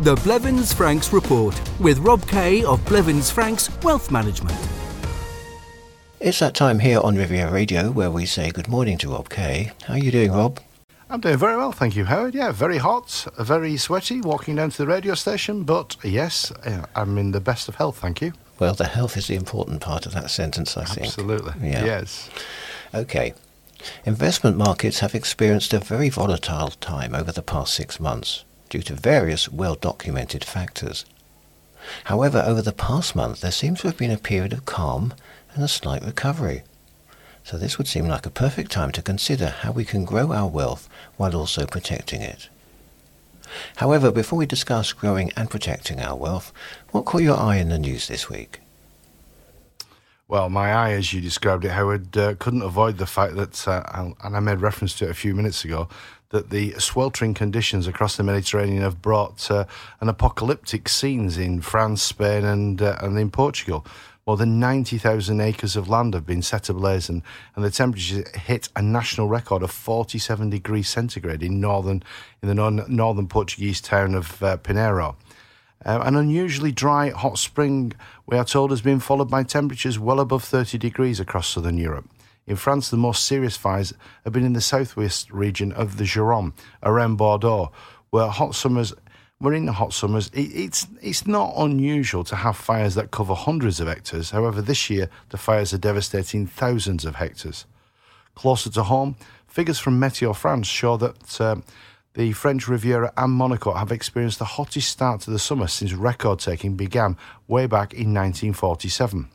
The Blevins Franks Report with Rob Kay of Blevins Franks Wealth Management. It's that time here on Riviera Radio where we say good morning to Rob Kay. How are you doing, Rob? I'm doing very well, thank you, Howard. Yeah, very hot, very sweaty walking down to the radio station, but yes, uh, I'm in the best of health, thank you. Well, the health is the important part of that sentence, I think. Absolutely. Yeah. Yes. Okay. Investment markets have experienced a very volatile time over the past six months due to various well documented factors. However, over the past month, there seems to have been a period of calm and a slight recovery. So this would seem like a perfect time to consider how we can grow our wealth while also protecting it. However, before we discuss growing and protecting our wealth, what caught your eye in the news this week? Well, my eye, as you described it, Howard, uh, couldn't avoid the fact that, uh, and I made reference to it a few minutes ago, that the sweltering conditions across the Mediterranean have brought uh, an apocalyptic scenes in France, Spain, and uh, and in Portugal. More than 90,000 acres of land have been set ablaze, and, and the temperatures hit a national record of 47 degrees centigrade in northern in the non, northern Portuguese town of uh, Pinheiro. Uh, an unusually dry, hot spring, we are told, has been followed by temperatures well above 30 degrees across southern Europe. In France, the most serious fires have been in the southwest region of the Gironde, around Bordeaux, where hot summers we're in the hot summers. it's it's not unusual to have fires that cover hundreds of hectares. However, this year the fires are devastating thousands of hectares. Closer to home, figures from Meteo France show that uh, the French Riviera and Monaco have experienced the hottest start to the summer since record taking began way back in 1947.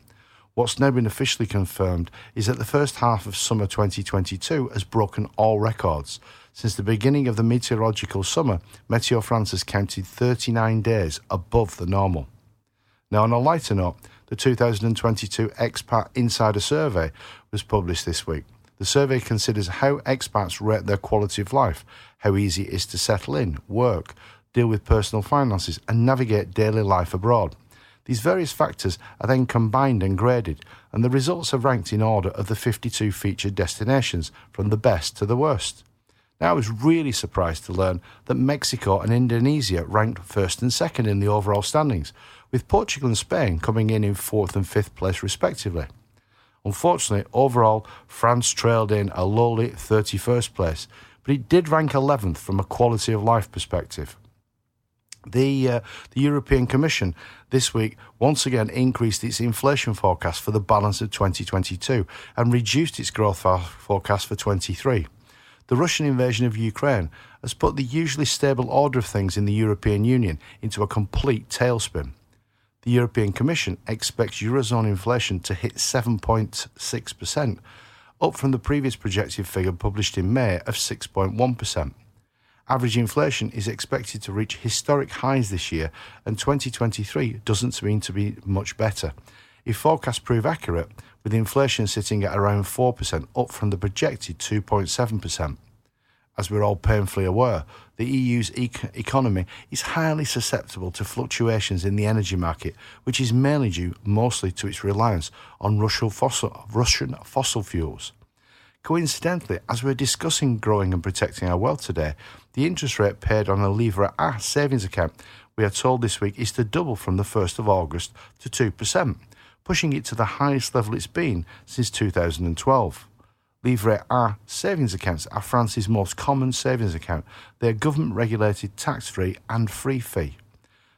What's now been officially confirmed is that the first half of summer 2022 has broken all records. Since the beginning of the meteorological summer, Meteo France has counted 39 days above the normal. Now, on a lighter note, the 2022 Expat Insider Survey was published this week. The survey considers how expats rate their quality of life, how easy it is to settle in, work, deal with personal finances, and navigate daily life abroad. These various factors are then combined and graded, and the results are ranked in order of the 52 featured destinations, from the best to the worst. Now, I was really surprised to learn that Mexico and Indonesia ranked first and second in the overall standings, with Portugal and Spain coming in in fourth and fifth place, respectively. Unfortunately, overall, France trailed in a lowly 31st place, but it did rank 11th from a quality of life perspective. The, uh, the European Commission this week once again increased its inflation forecast for the balance of 2022 and reduced its growth forecast for 23 the Russian invasion of Ukraine has put the usually stable order of things in the European Union into a complete tailspin. The European Commission expects Eurozone inflation to hit 7.6%, up from the previous projected figure published in May of 6.1%. Average inflation is expected to reach historic highs this year, and 2023 doesn't seem to be much better. If forecasts prove accurate, with inflation sitting at around 4%, up from the projected 2.7%. As we're all painfully aware, the EU's economy is highly susceptible to fluctuations in the energy market, which is mainly due mostly to its reliance on Russian fossil, Russian fossil fuels. Coincidentally, as we're discussing growing and protecting our wealth today, the interest rate paid on a Livret A savings account, we are told this week, is to double from the 1st of August to 2% pushing it to the highest level it's been since 2012. Livret A savings accounts are France's most common savings account. They are government regulated, tax free, and free fee.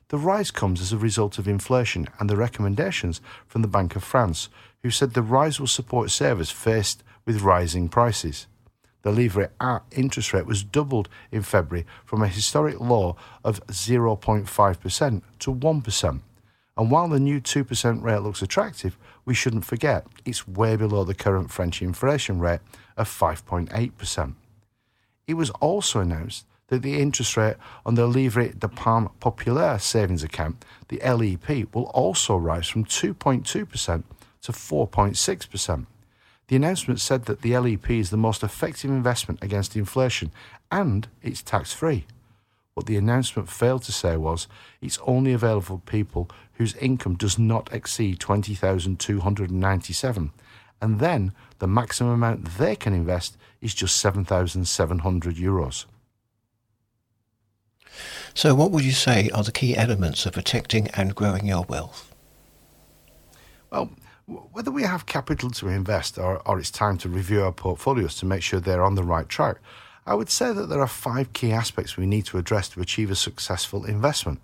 The rise comes as a result of inflation and the recommendations from the Bank of France, who said the rise will support savers faced with rising prices. The Livret A interest rate was doubled in February from a historic low of 0.5% to 1%. And while the new 2% rate looks attractive, we shouldn't forget it's way below the current French inflation rate of 5.8%. It was also announced that the interest rate on the Livret d'Épargne Populaire savings account, the LEP, will also rise from 2.2% to 4.6%. The announcement said that the LEP is the most effective investment against inflation and it's tax free. What the announcement failed to say was it's only available for people whose income does not exceed 20,297 and then the maximum amount they can invest is just 7,700 euros. So, what would you say are the key elements of protecting and growing your wealth? Well, whether we have capital to invest or, or it's time to review our portfolios to make sure they're on the right track, I would say that there are five key aspects we need to address to achieve a successful investment.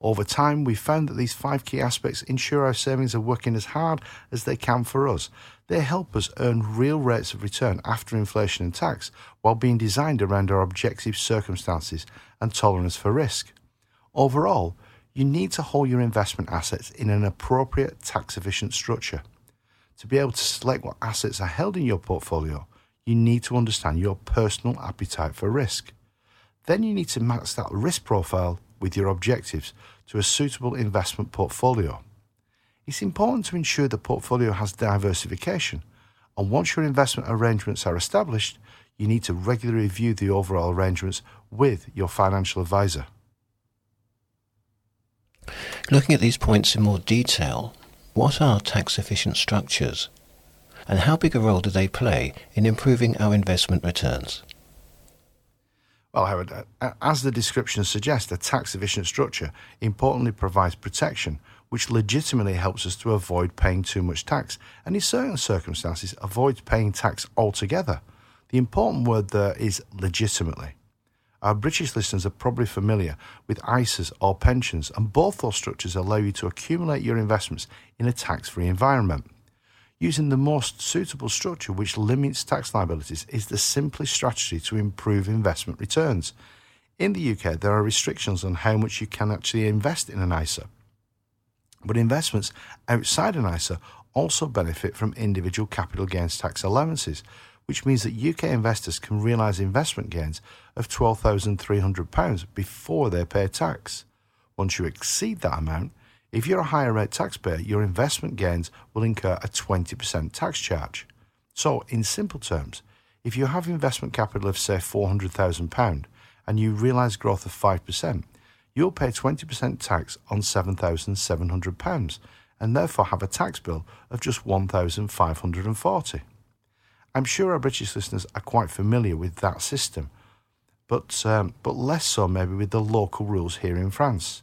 Over time, we've found that these five key aspects ensure our savings are working as hard as they can for us. They help us earn real rates of return after inflation and tax while being designed around our objective circumstances and tolerance for risk. Overall, you need to hold your investment assets in an appropriate tax efficient structure. To be able to select what assets are held in your portfolio, you need to understand your personal appetite for risk. Then you need to match that risk profile with your objectives to a suitable investment portfolio. It's important to ensure the portfolio has diversification, and once your investment arrangements are established, you need to regularly review the overall arrangements with your financial advisor. Looking at these points in more detail, what are tax efficient structures? And how big a role do they play in improving our investment returns? Well, Howard, uh, as the description suggests, a tax efficient structure importantly provides protection, which legitimately helps us to avoid paying too much tax, and in certain circumstances, avoids paying tax altogether. The important word there is legitimately. Our British listeners are probably familiar with ISAs or pensions, and both those structures allow you to accumulate your investments in a tax free environment. Using the most suitable structure which limits tax liabilities is the simplest strategy to improve investment returns. In the UK, there are restrictions on how much you can actually invest in an ISA. But investments outside an ISA also benefit from individual capital gains tax allowances, which means that UK investors can realise investment gains of £12,300 before they pay tax. Once you exceed that amount, if you're a higher rate taxpayer, your investment gains will incur a 20% tax charge. So, in simple terms, if you have investment capital of, say, £400,000 and you realise growth of 5%, you'll pay 20% tax on £7,700 and therefore have a tax bill of just £1,540. I'm sure our British listeners are quite familiar with that system, but, um, but less so maybe with the local rules here in France.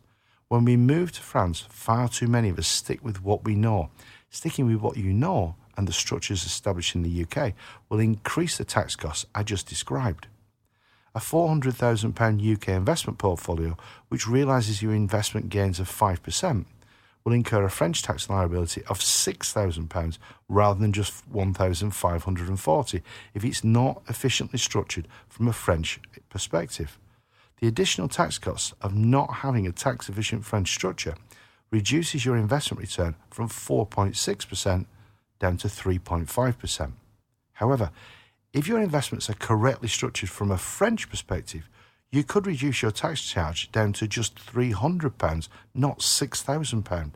When we move to France, far too many of us stick with what we know. Sticking with what you know and the structures established in the UK will increase the tax costs I just described. A £400,000 UK investment portfolio, which realises your investment gains of 5%, will incur a French tax liability of £6,000 rather than just £1,540 if it's not efficiently structured from a French perspective. The additional tax costs of not having a tax efficient French structure reduces your investment return from 4.6% down to 3.5%. However, if your investments are correctly structured from a French perspective, you could reduce your tax charge down to just £300, not £6,000,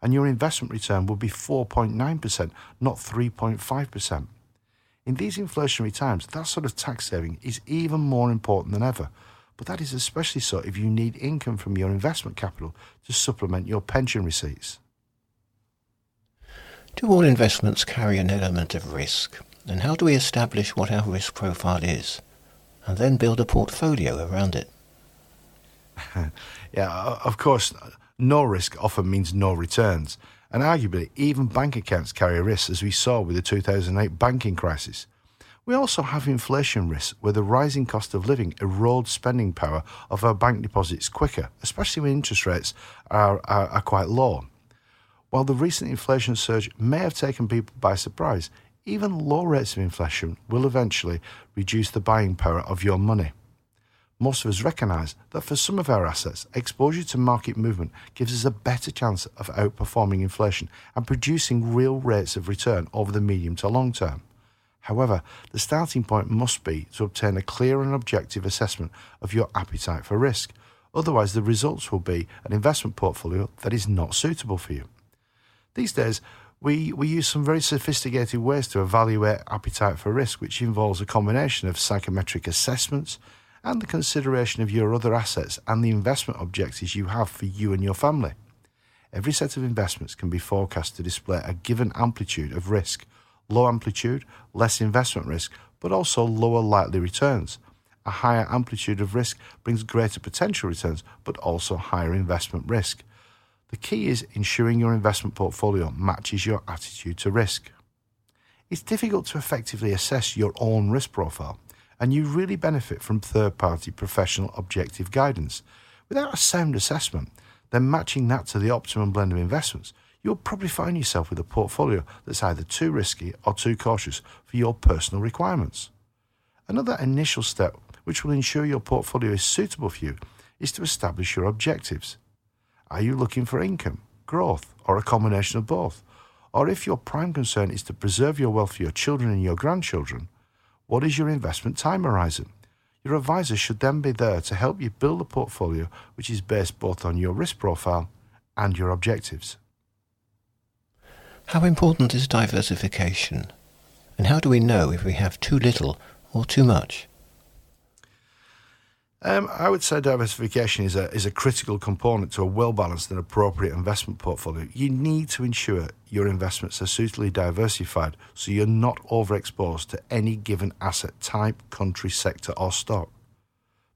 and your investment return would be 4.9%, not 3.5%. In these inflationary times, that sort of tax saving is even more important than ever. But that is especially so if you need income from your investment capital to supplement your pension receipts. Do all investments carry an element of risk? And how do we establish what our risk profile is? and then build a portfolio around it. yeah, of course, no risk often means no returns. And arguably, even bank accounts carry risks, as we saw with the 2008 banking crisis. We also have inflation risks, where the rising cost of living erodes spending power of our bank deposits quicker, especially when interest rates are, are, are quite low. While the recent inflation surge may have taken people by surprise, even low rates of inflation will eventually reduce the buying power of your money. Most of us recognise that for some of our assets, exposure to market movement gives us a better chance of outperforming inflation and producing real rates of return over the medium to long term. However, the starting point must be to obtain a clear and objective assessment of your appetite for risk. Otherwise, the results will be an investment portfolio that is not suitable for you. These days, we, we use some very sophisticated ways to evaluate appetite for risk, which involves a combination of psychometric assessments and the consideration of your other assets and the investment objectives you have for you and your family. Every set of investments can be forecast to display a given amplitude of risk low amplitude, less investment risk, but also lower likely returns. A higher amplitude of risk brings greater potential returns, but also higher investment risk. The key is ensuring your investment portfolio matches your attitude to risk. It's difficult to effectively assess your own risk profile, and you really benefit from third party professional objective guidance. Without a sound assessment, then matching that to the optimum blend of investments, you'll probably find yourself with a portfolio that's either too risky or too cautious for your personal requirements. Another initial step, which will ensure your portfolio is suitable for you, is to establish your objectives. Are you looking for income, growth, or a combination of both? Or if your prime concern is to preserve your wealth for your children and your grandchildren, what is your investment time horizon? Your advisor should then be there to help you build a portfolio which is based both on your risk profile and your objectives. How important is diversification? And how do we know if we have too little or too much? Um, I would say diversification is a is a critical component to a well balanced and appropriate investment portfolio. You need to ensure your investments are suitably diversified so you're not overexposed to any given asset type, country, sector, or stock.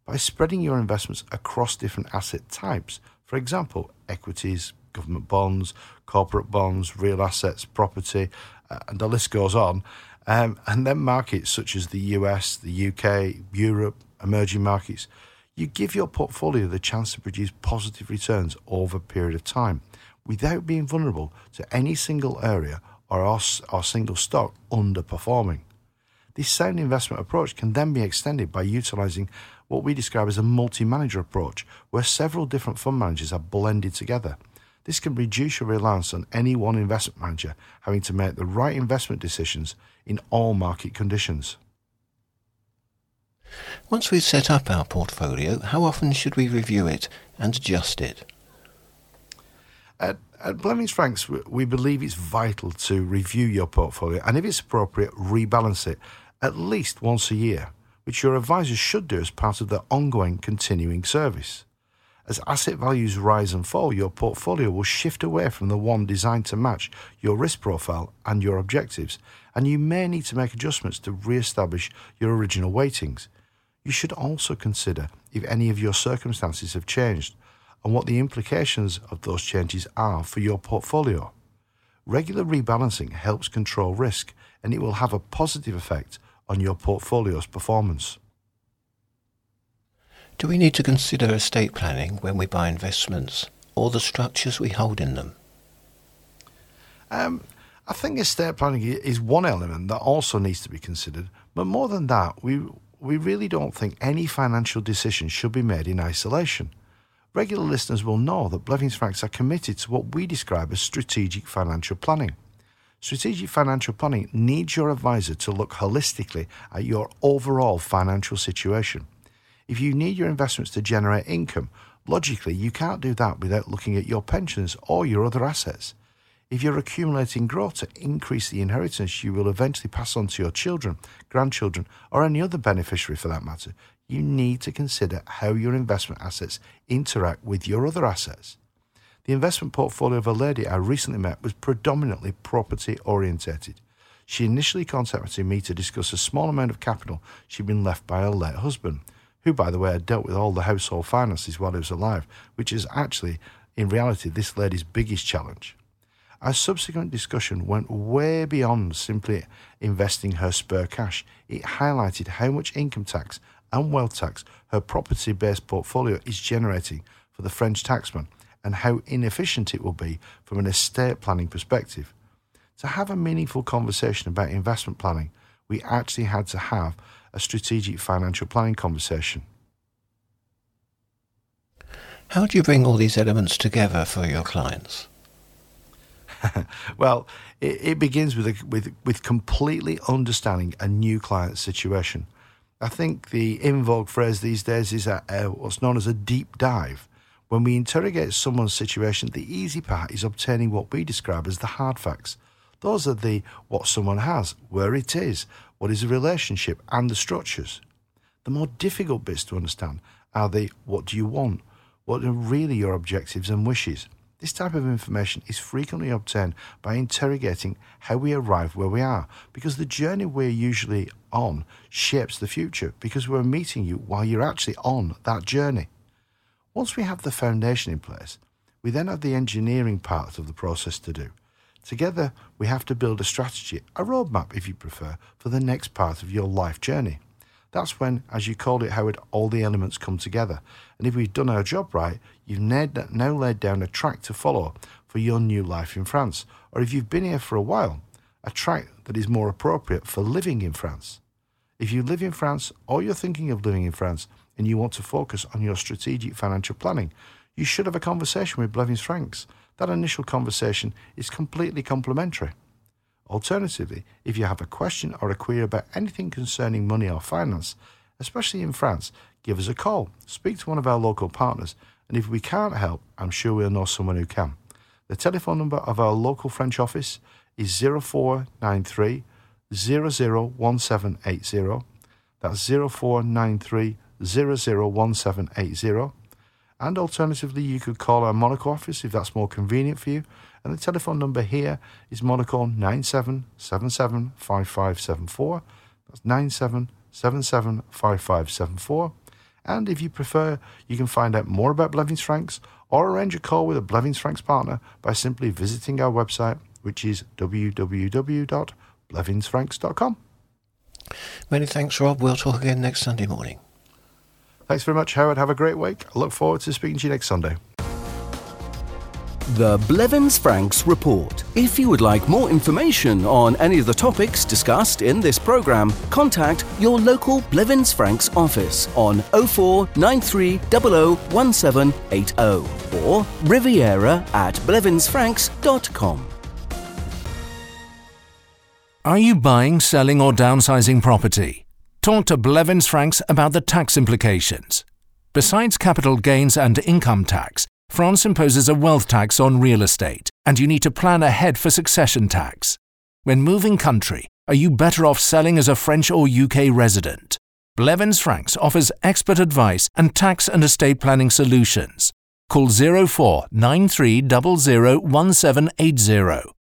By spreading your investments across different asset types, for example, equities, government bonds, corporate bonds, real assets, property, uh, and the list goes on, um, and then markets such as the US, the UK, Europe, emerging markets, you give your portfolio the chance to produce positive returns over a period of time without being vulnerable to any single area or our, our single stock underperforming. This sound investment approach can then be extended by utilizing what we describe as a multi manager approach, where several different fund managers are blended together. This can reduce your reliance on any one investment manager having to make the right investment decisions in all market conditions. Once we've set up our portfolio, how often should we review it and adjust it? At, at Blevins Franks, we believe it's vital to review your portfolio and, if it's appropriate, rebalance it at least once a year, which your advisors should do as part of their ongoing continuing service. As asset values rise and fall, your portfolio will shift away from the one designed to match your risk profile and your objectives, and you may need to make adjustments to re establish your original weightings you should also consider if any of your circumstances have changed and what the implications of those changes are for your portfolio. Regular rebalancing helps control risk and it will have a positive effect on your portfolio's performance. Do we need to consider estate planning when we buy investments or the structures we hold in them? Um, I think estate planning is one element that also needs to be considered, but more than that, we we really don't think any financial decision should be made in isolation. Regular listeners will know that Blevins Franks are committed to what we describe as strategic financial planning. Strategic financial planning needs your advisor to look holistically at your overall financial situation. If you need your investments to generate income, logically you can't do that without looking at your pensions or your other assets. If you're accumulating growth to increase the inheritance you will eventually pass on to your children, grandchildren, or any other beneficiary for that matter, you need to consider how your investment assets interact with your other assets. The investment portfolio of a lady I recently met was predominantly property orientated. She initially contacted me to discuss a small amount of capital she'd been left by her late husband, who, by the way, had dealt with all the household finances while he was alive, which is actually, in reality, this lady's biggest challenge. Our subsequent discussion went way beyond simply investing her spare cash. It highlighted how much income tax and wealth tax her property based portfolio is generating for the French taxman and how inefficient it will be from an estate planning perspective. To have a meaningful conversation about investment planning, we actually had to have a strategic financial planning conversation. How do you bring all these elements together for your clients? well, it, it begins with, a, with, with completely understanding a new client's situation. I think the in vogue phrase these days is a, a, uh, what's known as a deep dive. When we interrogate someone's situation, the easy part is obtaining what we describe as the hard facts. Those are the what someone has, where it is, what is the relationship, and the structures. The more difficult bits to understand are the what do you want, what are really your objectives and wishes. This type of information is frequently obtained by interrogating how we arrive where we are, because the journey we're usually on shapes the future, because we're meeting you while you're actually on that journey. Once we have the foundation in place, we then have the engineering part of the process to do. Together, we have to build a strategy, a roadmap if you prefer, for the next part of your life journey. That's when, as you called it, Howard, all the elements come together. And if we've done our job right, you've now laid down a track to follow for your new life in France. Or if you've been here for a while, a track that is more appropriate for living in France. If you live in France or you're thinking of living in France and you want to focus on your strategic financial planning, you should have a conversation with Blevins Franks. That initial conversation is completely complimentary. Alternatively, if you have a question or a query about anything concerning money or finance, especially in France, give us a call, speak to one of our local partners, and if we can't help, I'm sure we'll know someone who can. The telephone number of our local French office is 0493 001780. That's 0493 001780. And alternatively, you could call our Monaco office if that's more convenient for you. And the telephone number here is Monaco 97775574. That's 97775574. And if you prefer, you can find out more about Blevins Franks or arrange a call with a Blevins Franks partner by simply visiting our website, which is www.blevinsfranks.com. Many thanks, Rob. We'll talk again next Sunday morning. Thanks very much, Howard. Have a great week. I look forward to speaking to you next Sunday. The Blevins Franks Report. If you would like more information on any of the topics discussed in this programme, contact your local Blevins Franks office on 0493 001780 or riviera at blevinsfranks.com. Are you buying, selling, or downsizing property? Talk to Blevins Franks about the tax implications. Besides capital gains and income tax, France imposes a wealth tax on real estate, and you need to plan ahead for succession tax. When moving country, are you better off selling as a French or UK resident? Blevins Franks offers expert advice and tax and estate planning solutions. Call 0493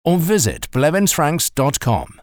or visit blevinsfranks.com.